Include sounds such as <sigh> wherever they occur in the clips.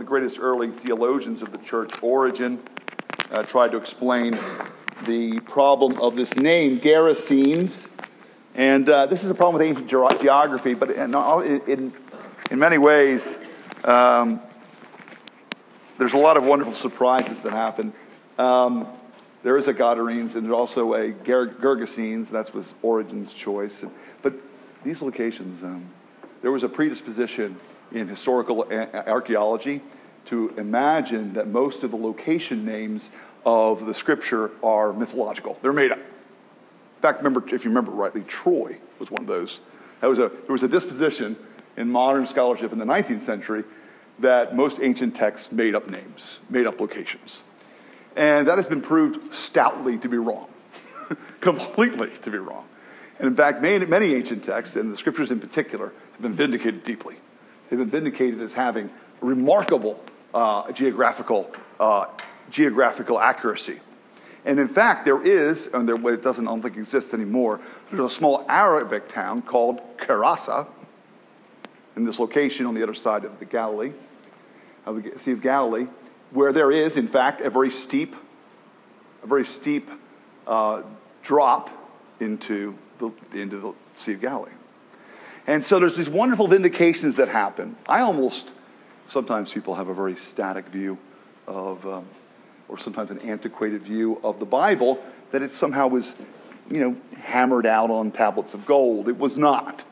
the greatest early theologians of the church, Origen, uh, tried to explain the problem of this name, Gerasenes. And uh, this is a problem with ancient ge- geography, but in, in, in many ways, um, there's a lot of wonderful surprises that happen. Um, there is a Gadarenes, and there's also a Ger- Gergesenes. That was Origen's choice. But these locations, um, there was a predisposition in historical uh, uh, archaeology to imagine that most of the location names of the scripture are mythological. They're made up. In fact, remember, if you remember rightly, Troy was one of those. That was a, there was a disposition in modern scholarship in the 19th century that most ancient texts made up names, made up locations. And that has been proved stoutly to be wrong, <laughs> completely to be wrong. And in fact, many, many ancient texts, and the scriptures in particular, have been vindicated deeply. They've been vindicated as having remarkable uh, geographical, uh, geographical accuracy. And in fact, there is, and there, it doesn't, I don't think exists anymore, there's a small Arabic town called Karasa in this location on the other side of the Galilee, of the Sea of Galilee, where there is, in fact, a very steep, a very steep uh, drop into the, into the Sea of Galilee. And so there's these wonderful vindications that happen. I almost, sometimes people have a very static view of, um, or sometimes an antiquated view of the Bible, that it somehow was, you know, hammered out on tablets of gold. It was not.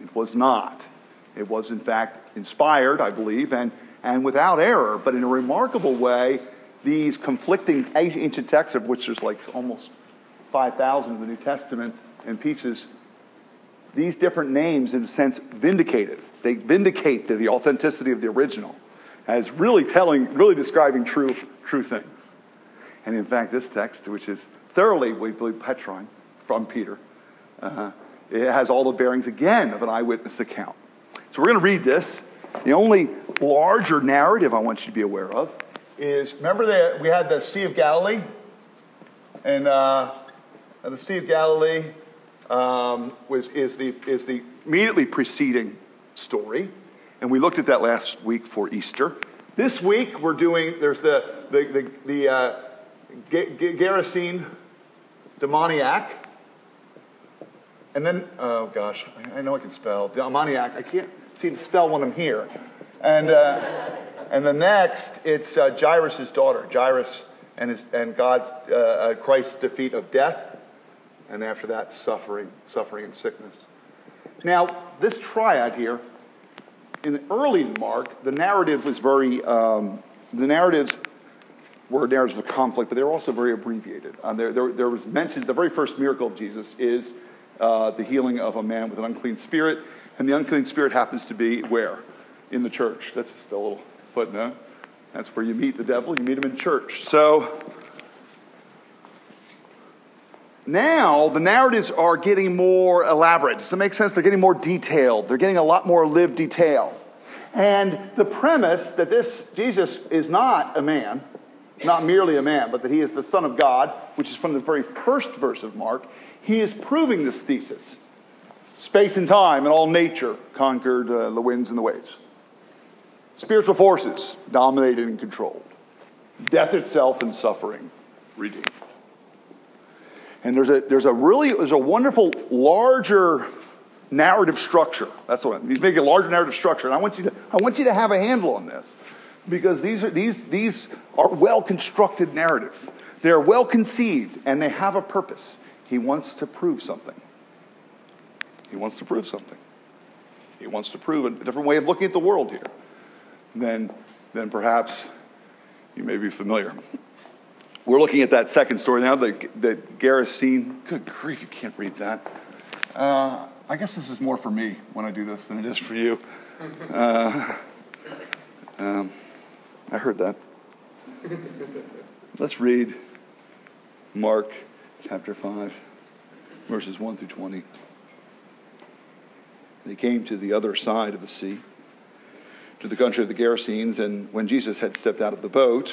It was not. It was, in fact, inspired, I believe, and, and without error, but in a remarkable way, these conflicting ancient texts, of which there's like almost 5,000 in the New Testament and pieces, these different names, in a sense, vindicated. They vindicate the, the authenticity of the original as really telling, really describing true, true things. And in fact, this text, which is thoroughly, we believe, Petrine from Peter, uh, it has all the bearings again of an eyewitness account. So we're going to read this. The only larger narrative I want you to be aware of is remember that we had the Sea of Galilee? And uh, the Sea of Galilee um, was, is, the, is the immediately preceding story. And we looked at that last week for Easter. This week we're doing, there's the, the, the, the uh, Gerasene demoniac. And then, oh gosh, I know I can spell. Demoniac, I can't seem to spell when I'm here. And, uh, and the next, it's uh, Jairus' daughter, Jairus and, his, and God's, uh, uh, Christ's defeat of death, and after that, suffering, suffering and sickness. Now, this triad here, in the early Mark, the narrative was very, um, the narratives were narratives of conflict, but they were also very abbreviated. Uh, there, there, there, was mentioned, the very first miracle of Jesus is uh, the healing of a man with an unclean spirit, and the unclean spirit happens to be where? In the church. That's just a little footnote. That's where you meet the devil, you meet him in church. So now the narratives are getting more elaborate. Does that make sense? They're getting more detailed, they're getting a lot more lived detail. And the premise that this Jesus is not a man, not merely a man, but that he is the Son of God, which is from the very first verse of Mark, he is proving this thesis. Space and time and all nature conquered uh, the winds and the waves. Spiritual forces dominated and controlled. Death itself and suffering redeemed. And there's a, there's a really, there's a wonderful larger narrative structure. That's what he's making a larger narrative structure. And I want you to, I want you to have a handle on this because these are, these, these are well constructed narratives. They're well conceived and they have a purpose. He wants to prove something. He wants to prove something. He wants to prove a different way of looking at the world here than, than perhaps you may be familiar. We're looking at that second story now, the, the Gerasene. Good grief, you can't read that. Uh, I guess this is more for me when I do this than it is for you. Uh, um, I heard that. Let's read Mark chapter 5, verses 1 through 20. They came to the other side of the sea, to the country of the Gerasenes, and when Jesus had stepped out of the boat,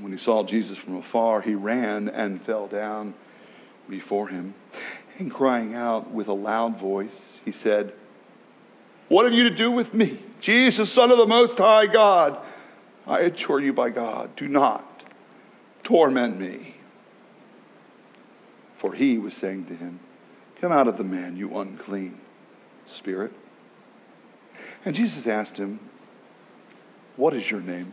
When he saw Jesus from afar, he ran and fell down before him. And crying out with a loud voice, he said, What have you to do with me? Jesus, Son of the Most High God, I adjure you by God, do not torment me. For he was saying to him, Come out of the man, you unclean spirit. And Jesus asked him, What is your name?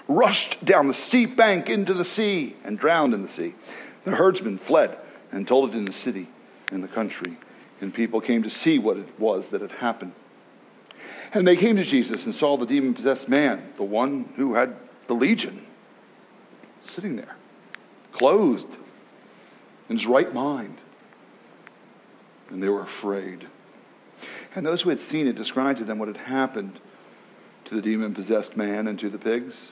rushed down the steep bank into the sea and drowned in the sea. The herdsmen fled and told it in the city, in the country, and people came to see what it was that had happened. And they came to Jesus and saw the demon possessed man, the one who had the legion, sitting there, clothed in his right mind. And they were afraid. And those who had seen it described to them what had happened to the demon possessed man and to the pigs.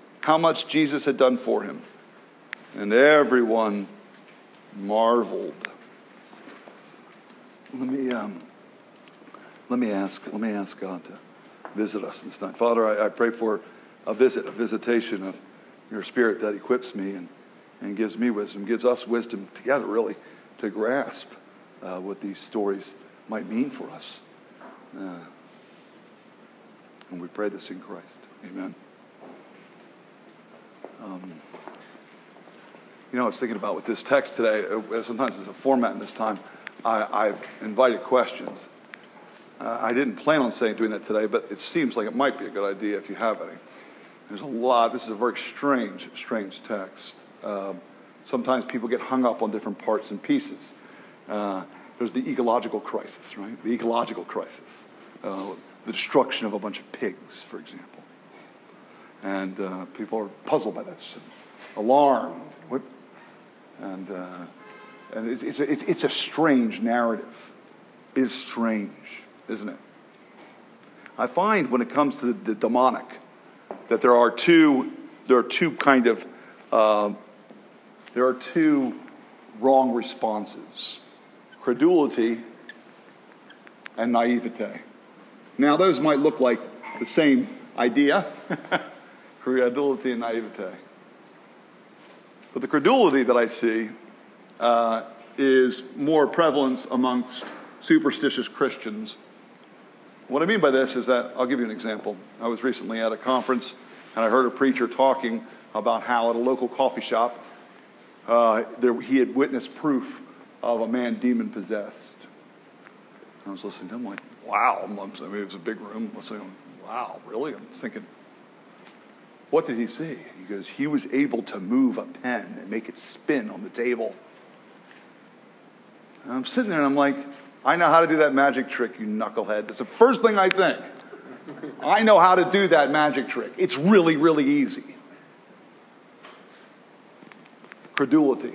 how much Jesus had done for him. And everyone marveled. Let me um, let me ask, let me ask God to visit us this time. Father, I, I pray for a visit, a visitation of your spirit that equips me and, and gives me wisdom, gives us wisdom together, really, to grasp uh, what these stories might mean for us. Uh, and we pray this in Christ. Amen. Um, you know, I was thinking about with this text today, uh, sometimes there's a format in this time. I, I've invited questions. Uh, I didn't plan on saying doing that today, but it seems like it might be a good idea if you have any. There's a lot. This is a very strange, strange text. Um, sometimes people get hung up on different parts and pieces. Uh, there's the ecological crisis, right? The ecological crisis, uh, the destruction of a bunch of pigs, for example, and uh, people are puzzled by this, alarmed. What? And uh, and it's, it's, a, it's a strange narrative. Is strange isn't it? I find when it comes to the, the demonic that there are two, there are two kind of, uh, there are two wrong responses credulity and naivete. Now, those might look like the same idea <laughs> credulity and naivete. But the credulity that I see uh, is more prevalent amongst superstitious Christians what I mean by this is that I'll give you an example. I was recently at a conference and I heard a preacher talking about how at a local coffee shop uh, there, he had witnessed proof of a man demon possessed. I was listening to him like, wow. I mean, it was a big room. I was Listening, wow, really? I'm thinking, what did he see? He goes, he was able to move a pen and make it spin on the table. And I'm sitting there and I'm like, I know how to do that magic trick, you knucklehead. It's the first thing I think. I know how to do that magic trick. It's really, really easy. Credulity.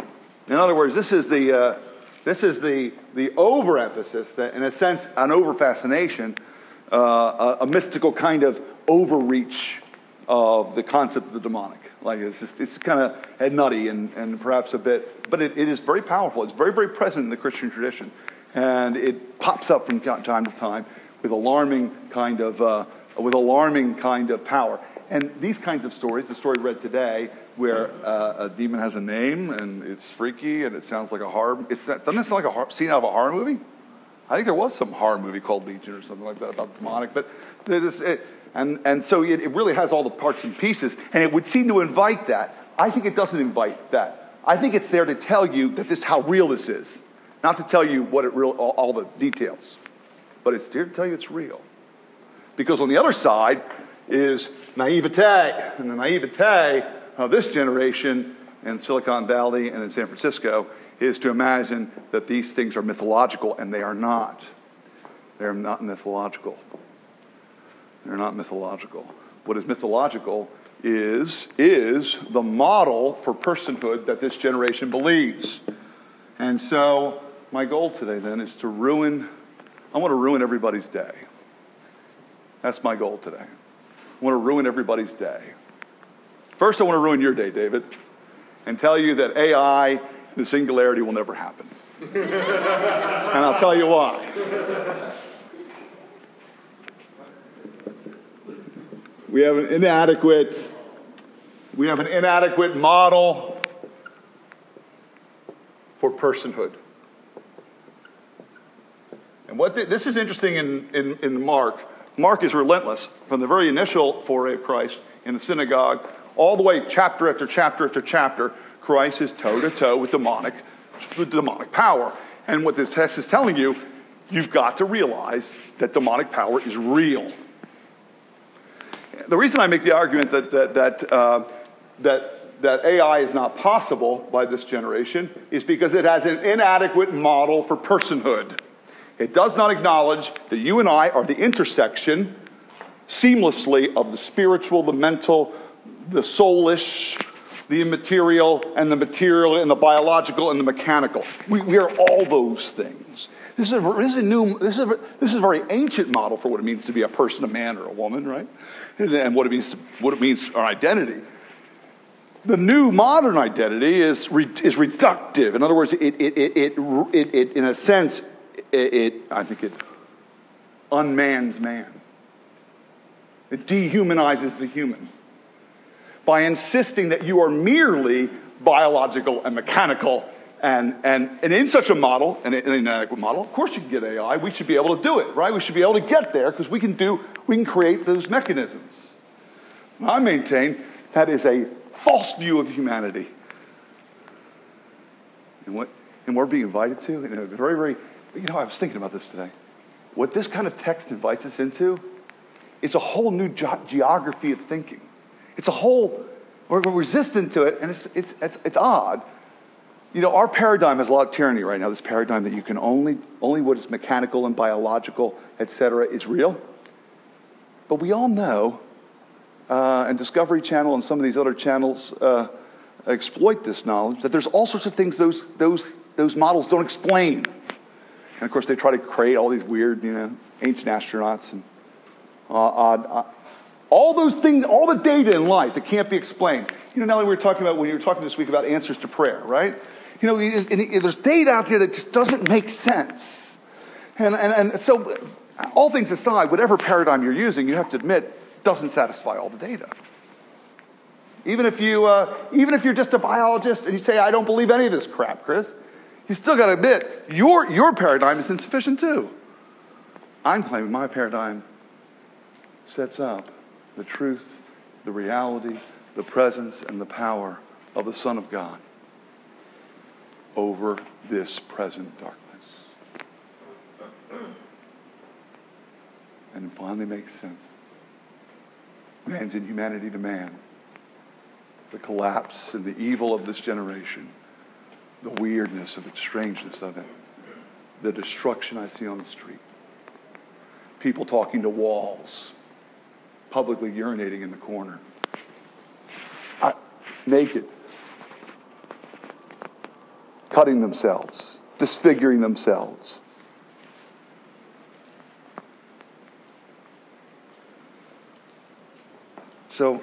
In other words, this is the, uh, this is the, the overemphasis, that, in a sense, an over fascination, uh, a, a, mystical kind of overreach of the concept of the demonic. Like it's just, it's kind of nutty and, and perhaps a bit, but it, it is very powerful. It's very, very present in the Christian tradition and it pops up from time to time with alarming kind of uh, with alarming kind of power. And these kinds of stories, the story read today, where uh, a demon has a name and it's freaky and it sounds like a horror, it's, doesn't it sound like a horror, scene out of a horror movie? I think there was some horror movie called Legion or something like that about demonic, but it, and, and so it, it really has all the parts and pieces, and it would seem to invite that. I think it doesn't invite that. I think it's there to tell you that this how real this is, not to tell you what it real all, all the details, but it's there to tell you it's real. Because on the other side is naivete, and the naivete of this generation in Silicon Valley and in San Francisco is to imagine that these things are mythological, and they are not. They're not mythological. They're not mythological. What is mythological is, is the model for personhood that this generation believes. And so, my goal today then is to ruin, I want to ruin everybody's day. That's my goal today. I want to ruin everybody's day. First, I want to ruin your day, David, and tell you that AI, the singularity, will never happen. <laughs> and I'll tell you why. We have an inadequate, we have an inadequate model for personhood. And what the, this is interesting in, in, in Mark. Mark is relentless from the very initial foray of Christ in the synagogue all the way, chapter after chapter after chapter, Christ is toe to toe with demonic, with demonic power. And what this text is telling you, you've got to realize that demonic power is real. The reason I make the argument that, that, that, uh, that, that AI is not possible by this generation is because it has an inadequate model for personhood. It does not acknowledge that you and I are the intersection seamlessly of the spiritual, the mental, the soulish, the immaterial, and the material, and the biological, and the mechanical. We, we are all those things. This is, a, this, is a new, this, is a, this is a very ancient model for what it means to be a person, a man, or a woman, right? And what it means, to, what it means our identity. The new modern identity is, re, is reductive. In other words, it, it, it, it, it, it in a sense, it, it, I think it unmans man. It dehumanizes the human by insisting that you are merely biological and mechanical. And, and, and in such a model, an, inadequate model, of course you can get AI. We should be able to do it, right? We should be able to get there because we can do, we can create those mechanisms. I maintain that is a false view of humanity. And what and we're being invited to, in a very, very, you know, I was thinking about this today. What this kind of text invites us into is a whole new ge- geography of thinking. It's a whole, we're, we're resistant to it, and it's, it's, it's, it's odd. You know, our paradigm has a lot of tyranny right now, this paradigm that you can only, only what is mechanical and biological, et cetera, is real. But we all know, uh, and Discovery Channel and some of these other channels uh, exploit this knowledge, that there's all sorts of things those, those, those models don't explain. And of course, they try to create all these weird, you know, ancient astronauts and uh, odd, odd, all those things, all the data in life that can't be explained. You know, Nellie, we were talking about when you were talking this week about answers to prayer, right? You know, and, there's data out there that just doesn't make sense. And, and, and so, all things aside, whatever paradigm you're using, you have to admit, doesn't satisfy all the data. Even if, you, uh, even if you're just a biologist and you say, I don't believe any of this crap, Chris, you still got to admit, your, your paradigm is insufficient too. I'm claiming my paradigm sets up the truth, the reality, the presence, and the power of the Son of God over this present darkness. And it finally makes sense. Man's inhumanity to man, the collapse and the evil of this generation, the weirdness of it, strangeness of it, the destruction I see on the street, people talking to walls publicly urinating in the corner. I, naked. Cutting themselves, disfiguring themselves. So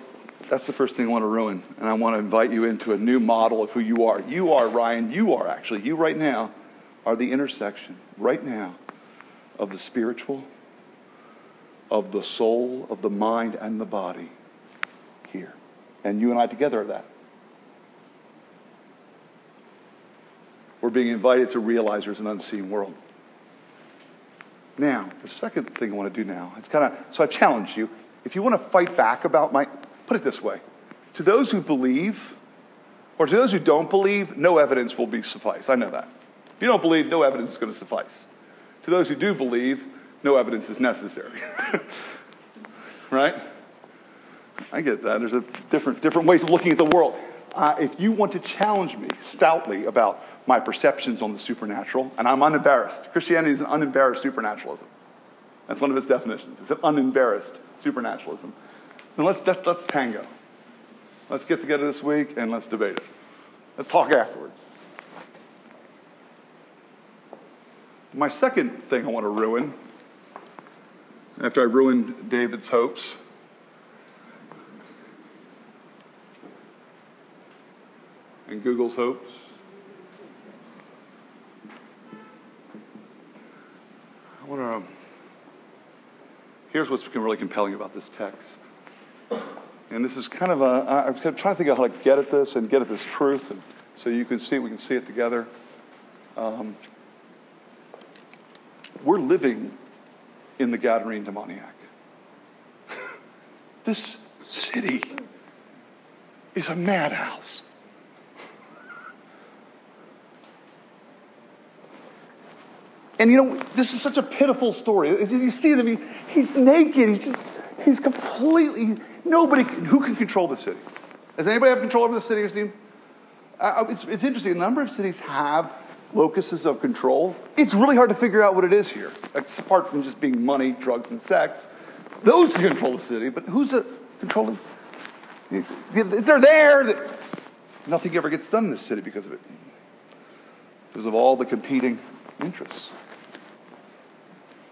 that's the first thing I want to ruin. And I want to invite you into a new model of who you are. You are, Ryan, you are actually, you right now are the intersection, right now, of the spiritual of the soul, of the mind, and the body here. And you and I together are that. We're being invited to realize there's an unseen world. Now, the second thing I want to do now, it's kind of, so I challenge you. If you want to fight back about my, put it this way to those who believe, or to those who don't believe, no evidence will be suffice. I know that. If you don't believe, no evidence is going to suffice. To those who do believe, no evidence is necessary. <laughs> right? I get that. There's a different, different ways of looking at the world. Uh, if you want to challenge me stoutly about my perceptions on the supernatural, and I'm unembarrassed, Christianity is an unembarrassed supernaturalism. That's one of its definitions. It's an unembarrassed supernaturalism. Then let's, let's, let's tango. Let's get together this week and let's debate it. Let's talk afterwards. My second thing I want to ruin, after I ruined David's hopes, and Google's hopes, Want to. Here's what's really compelling about this text. And this is kind of a, I'm trying to think of how to get at this and get at this truth, and so you can see it, we can see it together. Um, we're living in the Gadarene demoniac. <laughs> This city is a madhouse. And you know, this is such a pitiful story. You see them, he, he's naked, he's just, he's completely, nobody, who can control the city? Does anybody have control over the city or uh, it's, it's interesting, a number of cities have locuses of control. It's really hard to figure out what it is here, apart from just being money, drugs, and sex. Those control the city, but who's the controlling? They're there. Nothing ever gets done in this city because of it, because of all the competing interests.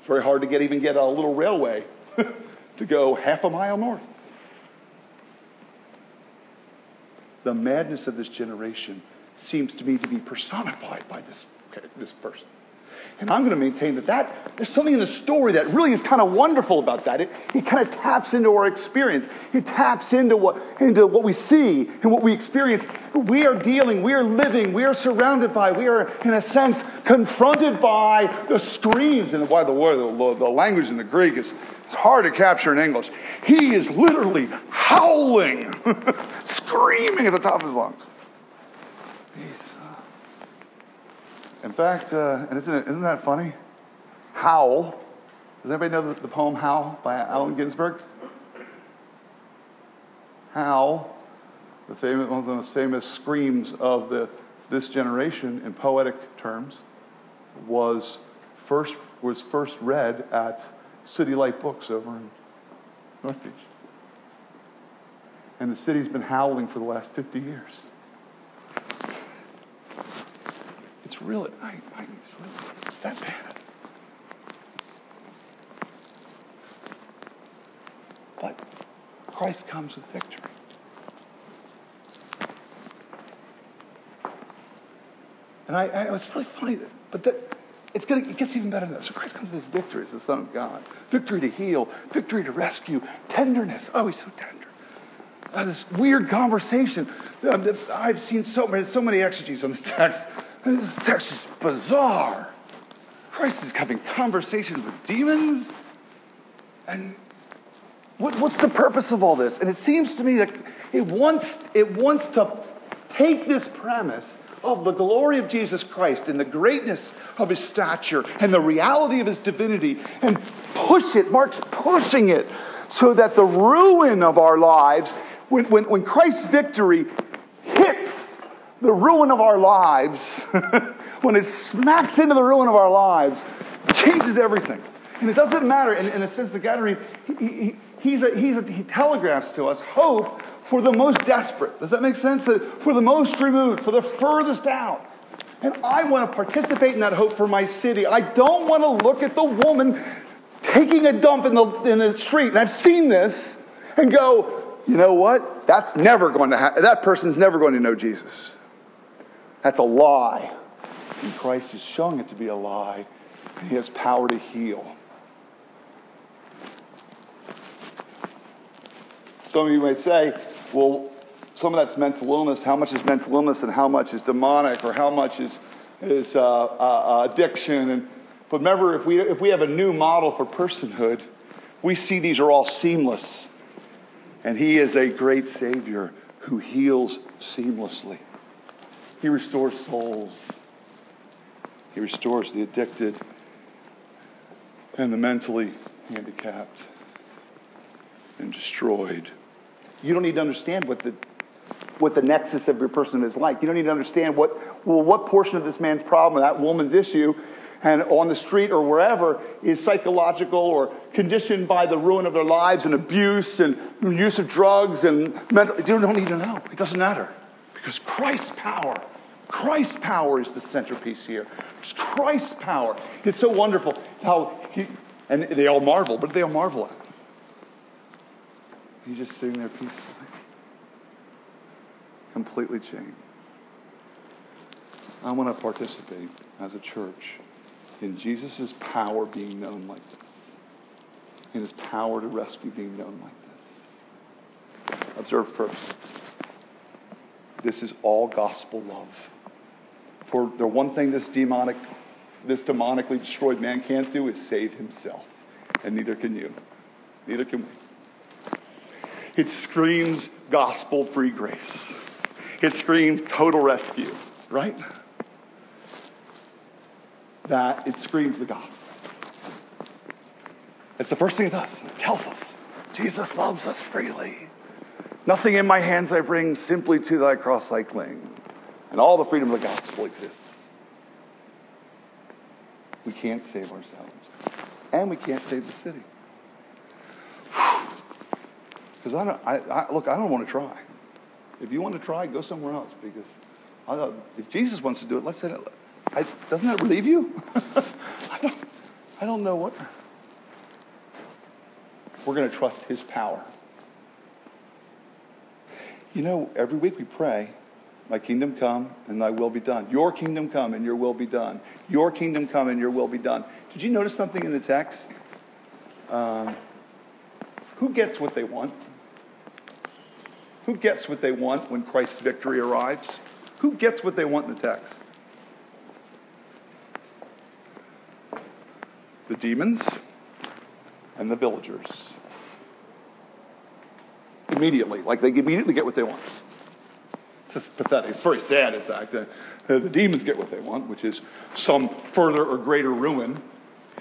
It's very hard to get even get a little railway <laughs> to go half a mile north. The madness of this generation seems to me to be personified by this, this person. And I'm going to maintain that, that there's something in the story that really is kind of wonderful about that. It, it kind of taps into our experience. It taps into what, into what we see and what we experience. We are dealing, we are living, we are surrounded by, we are, in a sense, confronted by the screams. And why the word, the, the language in the Greek is it's hard to capture in English. He is literally howling, <laughs> screaming at the top of his lungs. In fact, uh, and isn't, it, isn't that funny? Howl. Does anybody know the, the poem Howl by Allen Ginsberg? Howl, the famous, one of the most famous screams of the, this generation in poetic terms, was first, was first read at City Light Books over in North Beach. And the city's been howling for the last 50 years. It's really, I, I, it's really, it's that bad. But Christ comes with victory. And I, I it's really funny, that, but that, it's gonna, it gets even better than that. So Christ comes with his victory as the Son of God. Victory to heal, victory to rescue, tenderness. Oh, he's so tender. Uh, this weird conversation. Um, I've seen so many, so many exegetes on this text. This text is bizarre. Christ is having conversations with demons. And what, what's the purpose of all this? And it seems to me that it wants, it wants to take this premise of the glory of Jesus Christ and the greatness of his stature and the reality of his divinity and push it, Mark's pushing it, so that the ruin of our lives, when, when, when Christ's victory the ruin of our lives, <laughs> when it smacks into the ruin of our lives, changes everything. And it doesn't matter, in, in a sense, the Gadarene, he, a, a, he telegraphs to us hope for the most desperate. Does that make sense? For the most removed, for the furthest out. And I want to participate in that hope for my city. I don't want to look at the woman taking a dump in the, in the street, and I've seen this, and go, you know what? That's never going to happen. That person's never going to know Jesus. That's a lie. And Christ is showing it to be a lie. And he has power to heal. Some of you may say, well, some of that's mental illness. How much is mental illness and how much is demonic or how much is, is uh, uh, addiction? And, but remember, if we, if we have a new model for personhood, we see these are all seamless. And He is a great Savior who heals seamlessly. He restores souls, He restores the addicted and the mentally handicapped and destroyed. You don't need to understand what the what the nexus of your person is like. You don't need to understand what well, what portion of this man's problem, that woman's issue, and on the street or wherever is psychological or conditioned by the ruin of their lives and abuse and use of drugs and mental. You don't need to know. It doesn't matter because Christ's power, Christ's power is the centerpiece here. It's Christ's power. It's so wonderful how he, and they all marvel, but they all marvel at. He's just sitting there peacefully, completely changed. I want to participate as a church in Jesus' power being known like this, in his power to rescue being known like this. Observe first. This is all gospel love. For the one thing this demonic, this demonically destroyed man can't do is save himself. And neither can you. Neither can we. It screams gospel free grace. It screams total rescue, right? That it screams the gospel. It's the first thing it does. It tells us Jesus loves us freely. Nothing in my hands I bring, simply to thy cross I cling. And all the freedom of the gospel exists. We can't save ourselves. And we can't save the city. <sighs> Because I don't, I, I, look, I don't want to try. If you want to try, go somewhere else because I, if Jesus wants to do it, let's say. I, doesn't that relieve you? <laughs> I, don't, I don't know what. We're going to trust his power. You know, every week we pray, My kingdom come and thy will be done. Your kingdom come and your will be done. Your kingdom come and your will be done. Did you notice something in the text? Um, who gets what they want? Who gets what they want when Christ's victory arrives? Who gets what they want in the text? The demons and the villagers. Immediately, like they immediately get what they want. It's just pathetic. It's very sad, in fact. Uh, the demons get what they want, which is some further or greater ruin,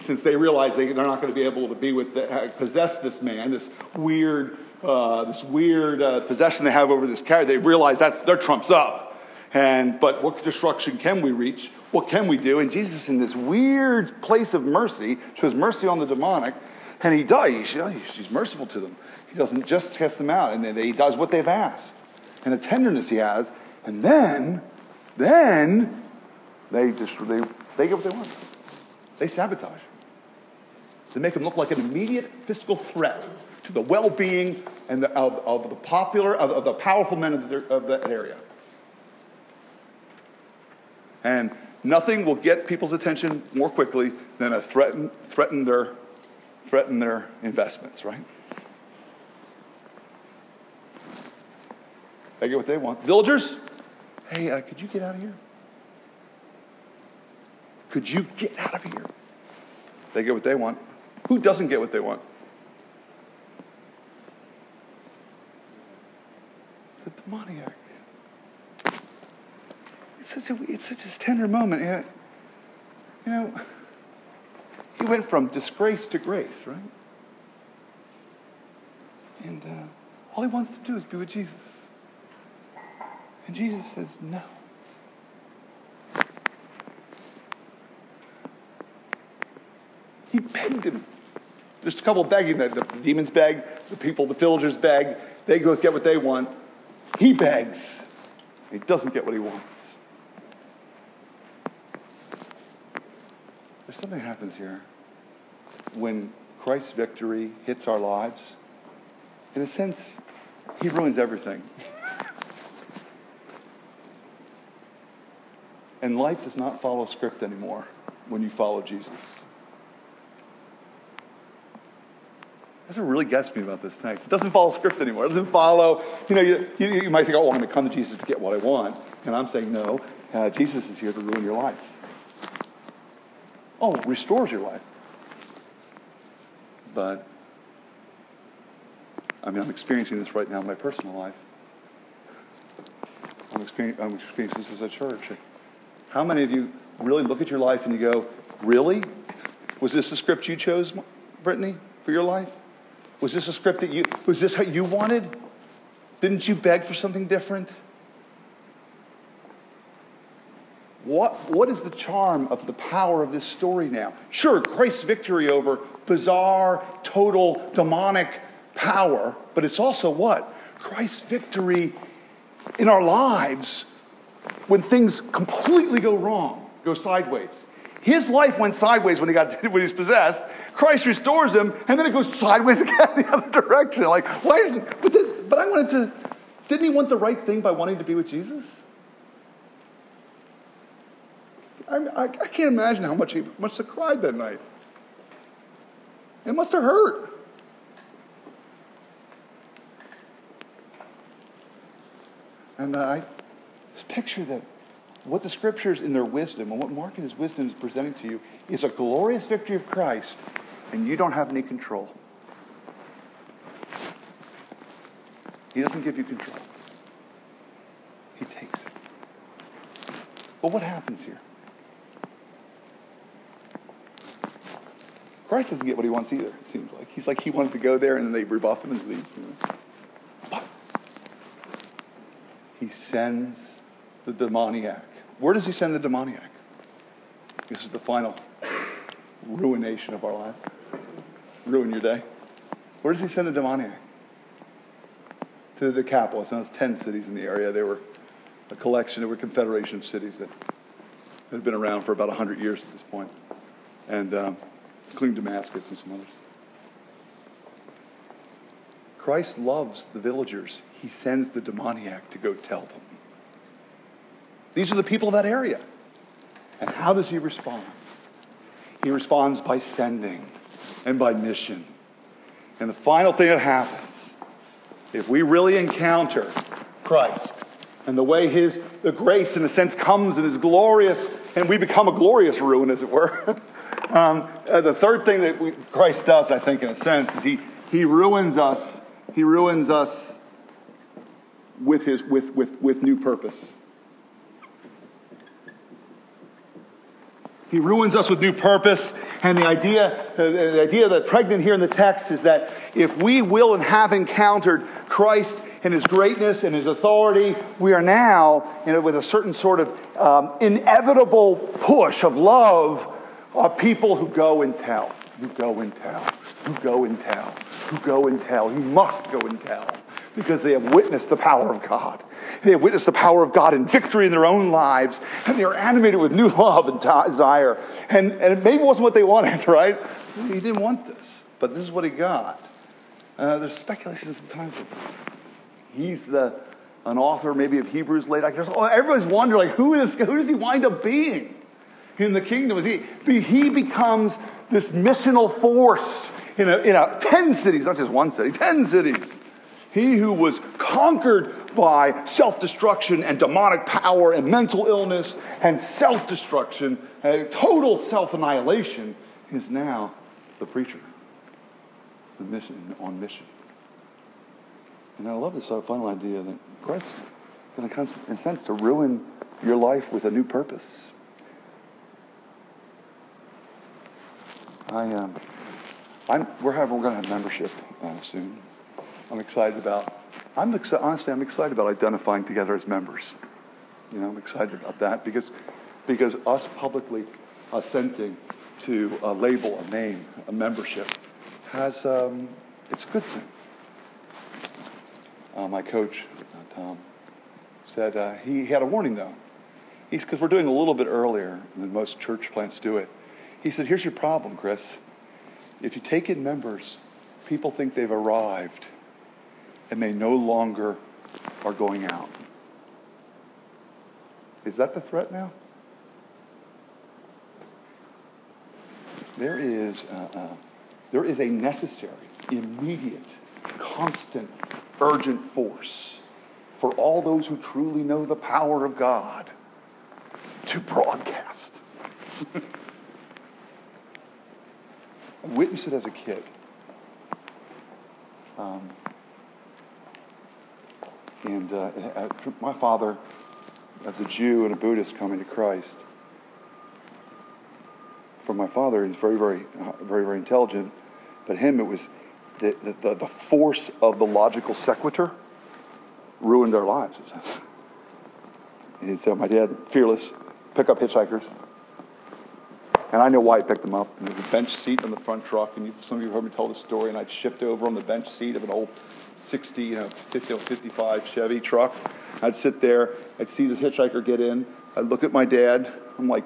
since they realize they, they're not going to be able to be with, the, possess this man, this weird uh, this weird uh, possession they have over this character. they realize that's their trumps up. And but what destruction can we reach? What can we do? And Jesus, in this weird place of mercy, shows mercy on the demonic, and he does. He's merciful to them. He doesn't just cast them out, and then he does what they've asked, and a tenderness he has. And then, then they just they they get what they want. They sabotage. They make him look like an immediate physical threat to the well-being and the, of, of, the popular, of, of, the powerful men of, the, of that area. And nothing will get people's attention more quickly than a threaten, threaten, their, threaten their investments, right? They get what they want. Villagers, hey, uh, could you get out of here? Could you get out of here? They get what they want. Who doesn't get what they want? The demoniac. It's such a, it's such a tender moment. You know, he went from disgrace to grace, right? And uh, all he wants to do is be with Jesus. And Jesus says, no. He begged him. There's a couple begging that the demons beg, the people, the villagers beg. They go get what they want. He begs. He doesn't get what he wants. There's something happens here when Christ's victory hits our lives. In a sense, he ruins everything. <laughs> and life does not follow script anymore when you follow Jesus. That's what really gets me about this text. It doesn't follow script anymore. It doesn't follow, you know, you, you, you might think, oh, I'm going to come to Jesus to get what I want. And I'm saying, no, uh, Jesus is here to ruin your life. Oh, restores your life. But, I mean, I'm experiencing this right now in my personal life. I'm experiencing, I'm experiencing this as a church. How many of you really look at your life and you go, really? Was this the script you chose, Brittany, for your life? Was this a script that you, was this how you wanted? Didn't you beg for something different? What, what is the charm of the power of this story now? Sure, Christ's victory over bizarre, total, demonic power, but it's also what? Christ's victory in our lives when things completely go wrong, go sideways. His life went sideways when he got <laughs> when he was possessed. Christ restores him, and then it goes sideways <laughs> again in the other direction. Like, why isn't? But, but I wanted to. Didn't he want the right thing by wanting to be with Jesus? I, I, I can't imagine how much he must have cried that night. It must have hurt. And uh, I picture that what the scriptures in their wisdom and what Mark in his wisdom is presenting to you is a glorious victory of Christ, and you don't have any control. He doesn't give you control. He takes it. But what happens here? Christ doesn't get what he wants either, it seems like. He's like he wanted to go there and they rebuff him and leaves. But he sends the demoniac. Where does he send the demoniac? This is the final ruination of our life. Ruin your day. Where does he send the demoniac? To the Decapolis. And that's 10 cities in the area. They were a collection, they were a confederation of cities that had been around for about 100 years at this. And um, including Damascus and some others. Christ loves the villagers. He sends the demoniac to go tell them. These are the people of that area. And how does he respond? He responds by sending and by mission. And the final thing that happens, if we really encounter Christ and the way his the grace in a sense comes and is glorious, and we become a glorious ruin, as it were. <laughs> Um, uh, the third thing that we, Christ does, I think, in a sense, is he, he ruins us. He ruins us with, his, with, with, with new purpose. He ruins us with new purpose. And the idea, uh, the idea that's pregnant here in the text is that if we will and have encountered Christ and his greatness and his authority, we are now, you know, with a certain sort of um, inevitable push of love are people who go and tell, who go and tell, who go and tell, who go and tell. You must go and tell because they have witnessed the power of God. They have witnessed the power of God in victory in their own lives, and they are animated with new <laughs> love and desire. And, and it maybe wasn't what they wanted, <laughs> right? He didn't want this, but this is what he got. Uh, there's speculation sometimes he's the an author maybe of Hebrews late. Like, oh, everybody's wondering, like, who, is, who does he wind up being? in the kingdom. Is He, he becomes this missional force in, a, in a, 10 cities, not just one city, 10 cities. He who was conquered by self destruction and demonic power and mental illness and self destruction and total self annihilation is now the preacher, the mission on mission. And I love this final idea that Christ is going to come, in a sense, to ruin your life with a new purpose. I, um, I'm, we're having, we're going to have membership uh, soon. I'm excited about. I'm exci- honestly, I'm excited about identifying together as members. You know, I'm excited about that because, because us publicly assenting to a label, a name, a membership, has um, it's a good thing. Uh, my coach, uh, Tom, said uh, he, he had a warning though. He's because we're doing a little bit earlier than most church plants do it. He said, Here's your problem, Chris. If you take in members, people think they've arrived and they no longer are going out. Is that the threat now? There is, uh, uh, there is a necessary immediate, constant, urgent force for all those who truly know the power of God to broadcast. <laughs> I witnessed it as a kid. Um, and uh, my father, as a Jew and a Buddhist coming to Christ, for my father, he's very, very, uh, very, very intelligent. But him, it was the, the, the force of the logical sequitur ruined our lives. And so my dad, fearless, pick up hitchhikers. And I know why he picked them up. And there's a bench seat in the front truck. And some of you have heard me tell this story. And I'd shift over on the bench seat of an old 60, you know, 50, 55 Chevy truck. I'd sit there. I'd see the hitchhiker get in. I'd look at my dad. I'm like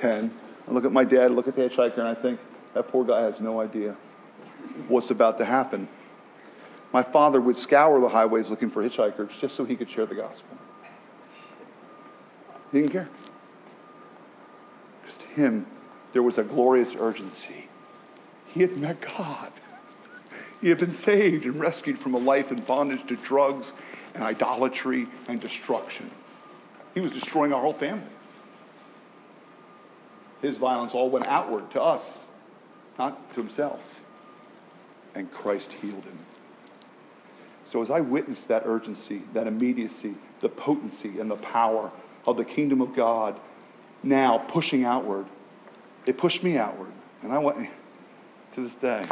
10. I look at my dad, look at the hitchhiker, and I think, that poor guy has no idea what's about to happen. My father would scour the highways looking for hitchhikers just so he could share the gospel. He didn't care. To him, there was a glorious urgency. He had met God. He had been saved and rescued from a life in bondage to drugs and idolatry and destruction. He was destroying our whole family. His violence all went outward to us, not to himself. And Christ healed him. So as I witnessed that urgency, that immediacy, the potency, and the power of the kingdom of God now pushing outward, it pushed me outward. And I went to this day.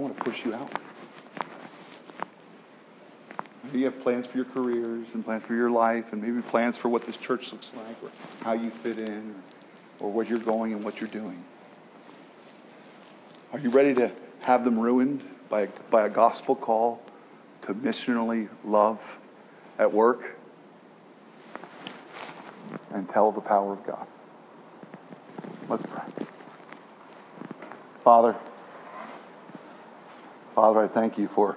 I want to push you out. Maybe you have plans for your careers and plans for your life, and maybe plans for what this church looks like, or how you fit in, or, or where you're going and what you're doing. Are you ready to have them ruined by by a gospel call to missionally love at work and tell the power of God? Let's pray. Father, Father, I thank you for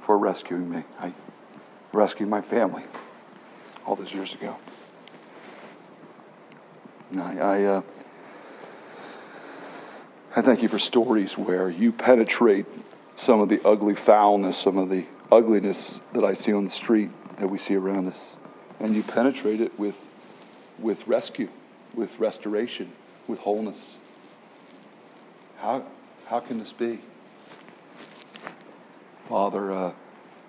for rescuing me. I rescued my family all those years ago. I, I, uh, I thank you for stories where you penetrate some of the ugly foulness, some of the ugliness that I see on the street that we see around us. And you penetrate it with, with rescue, with restoration, with wholeness. How, how can this be? Father, uh,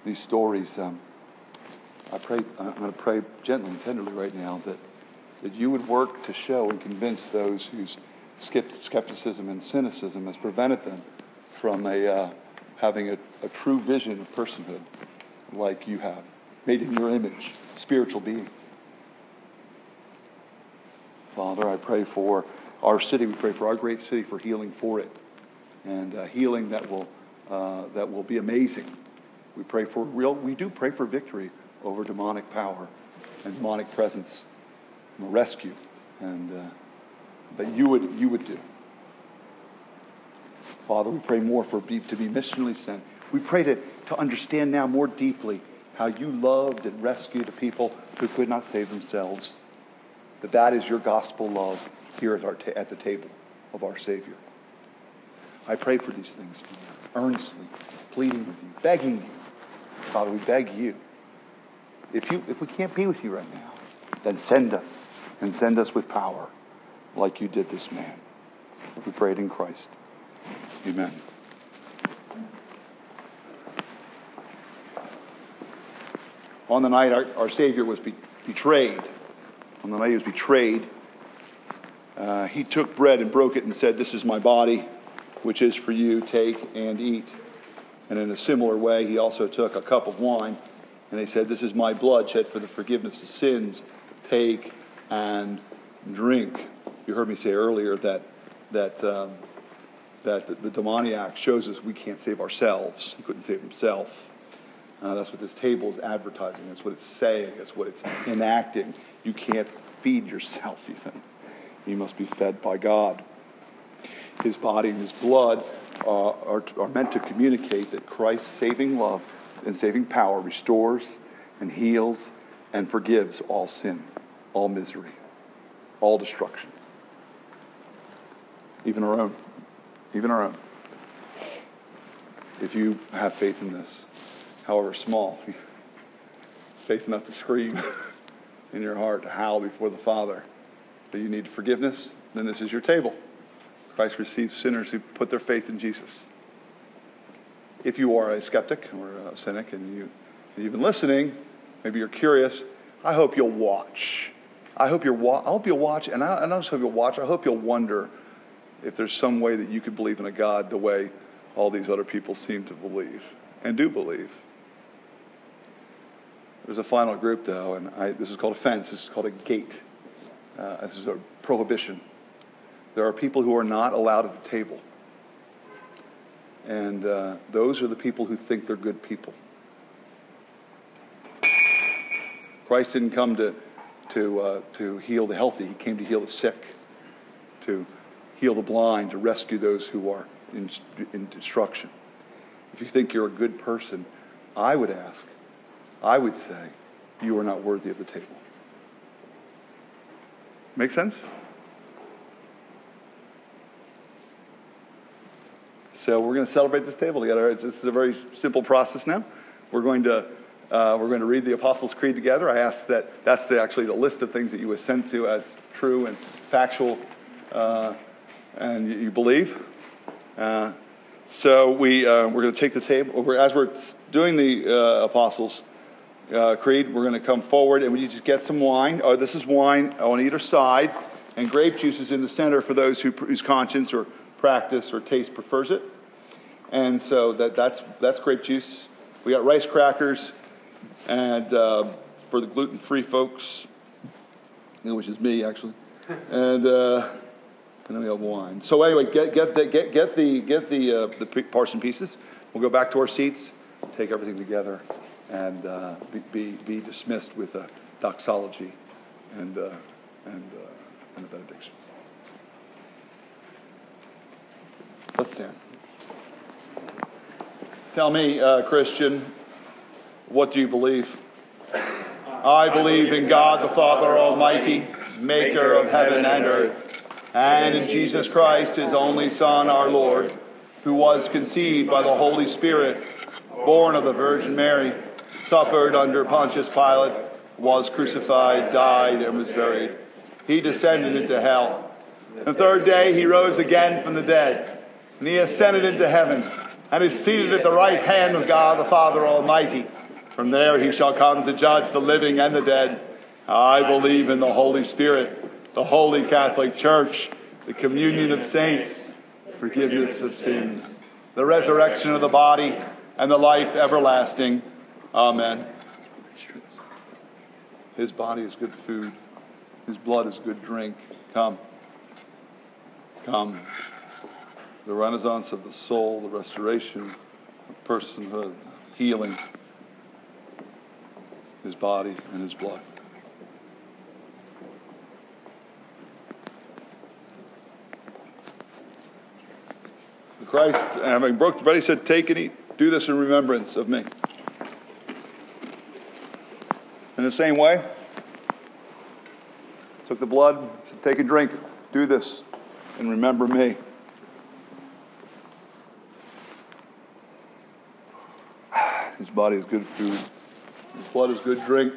these stories, um, I pray, I'm going to pray gently and tenderly right now that, that you would work to show and convince those whose skepticism and cynicism has prevented them from a, uh, having a, a true vision of personhood like you have, made in your image, spiritual beings. Father, I pray for our city. We pray for our great city for healing for it and uh, healing that will uh, that will be amazing. We pray for real, we do pray for victory over demonic power and demonic presence, and rescue, and uh, that you would, you would do. Father, we pray more for be, to be missionally sent. We pray to, to understand now more deeply how you loved and rescued a people who could not save themselves. That that is your gospel love here at, our ta- at the table of our Savior. I pray for these things earnestly, pleading with you, begging you. Father, we beg you. If, you. if we can't be with you right now, then send us and send us with power like you did this man. We pray it in Christ. Amen. On the night our, our Savior was be, betrayed, on the night he was betrayed, uh, he took bread and broke it and said, This is my body which is for you, take and eat. And in a similar way, he also took a cup of wine and he said, This is my blood shed for the forgiveness of sins. Take and drink. You heard me say earlier that, that, um, that the, the, demoniac shows us we can't save ourselves. He couldn't save himself. Uh, that's what this table is advertising. That's what it's saying. That's what it's enacting. You can't feed yourself, even. You must be fed by God his body and his blood uh, are, are meant to communicate that Christ's saving love and saving power restores and heals and forgives all sin, all misery, all destruction, even our own. even our own. If you have faith in this, however small, <laughs> faith enough to scream <laughs> in your heart, to howl before the Father that you need forgiveness, then this is your table. Christ receives sinners who put their faith in Jesus. If you are a skeptic or a cynic and you, you've been listening, maybe you're curious, I hope you'll watch. I hope, you're wa- I hope you'll watch, and I, I just hope you'll watch, I hope you'll wonder if there's some way that you could believe in a God the way all these other people seem to believe and do believe. There's a final group, though, and I, this is called a fence. This is called a gate. Uh, this is a prohibition. There are people who are not allowed at the table. And uh, those are the people who think they're good people. Christ didn't come to, to, uh, to heal the healthy, He came to heal the sick, to heal the blind, to rescue those who are in, in destruction. If you think you're a good person, I would ask, I would say, you are not worthy of the table. Make sense? So we're going to celebrate this table together. It's, this is a very simple process now. We're going to uh, we're going to read the Apostles' Creed together. I ask that that's the, actually the list of things that you assent to as true and factual, uh, and you, you believe. Uh, so we uh, we're going to take the table as we're doing the uh, Apostles' uh, Creed. We're going to come forward and we just get some wine. Oh, this is wine on either side, and grape juice is in the center for those who, whose conscience or practice or taste prefers it. And so that, that's, that's grape juice. We got rice crackers, and uh, for the gluten free folks, which is me actually, and, uh, and then we have wine. So anyway, get, get the, get, get the, get the, uh, the parson pieces. We'll go back to our seats, take everything together, and uh, be, be, be, dismissed with a doxology and, uh, and, uh, and a benediction. Let's stand. Tell me, uh, Christian, what do you believe? I believe in God the Father Almighty, maker of heaven and earth, and in Jesus Christ, his only Son, our Lord, who was conceived by the Holy Spirit, born of the Virgin Mary, suffered under Pontius Pilate, was crucified, died, and was buried. He descended into hell. The third day he rose again from the dead and he ascended into heaven and is seated at the right hand of God the Father Almighty. From there he shall come to judge the living and the dead. I believe in the Holy Spirit, the holy Catholic Church, the communion of saints, forgiveness of sins, the resurrection of the body, and the life everlasting. Amen. His body is good food, his blood is good drink. Come. Come the renaissance of the soul, the restoration of personhood, healing his body and his blood. Christ, having broke the bread, he said, Take and eat. Do this in remembrance of me. In the same way, took the blood, said, Take and drink. Do this and remember me. His body is good food. His blood is good drink.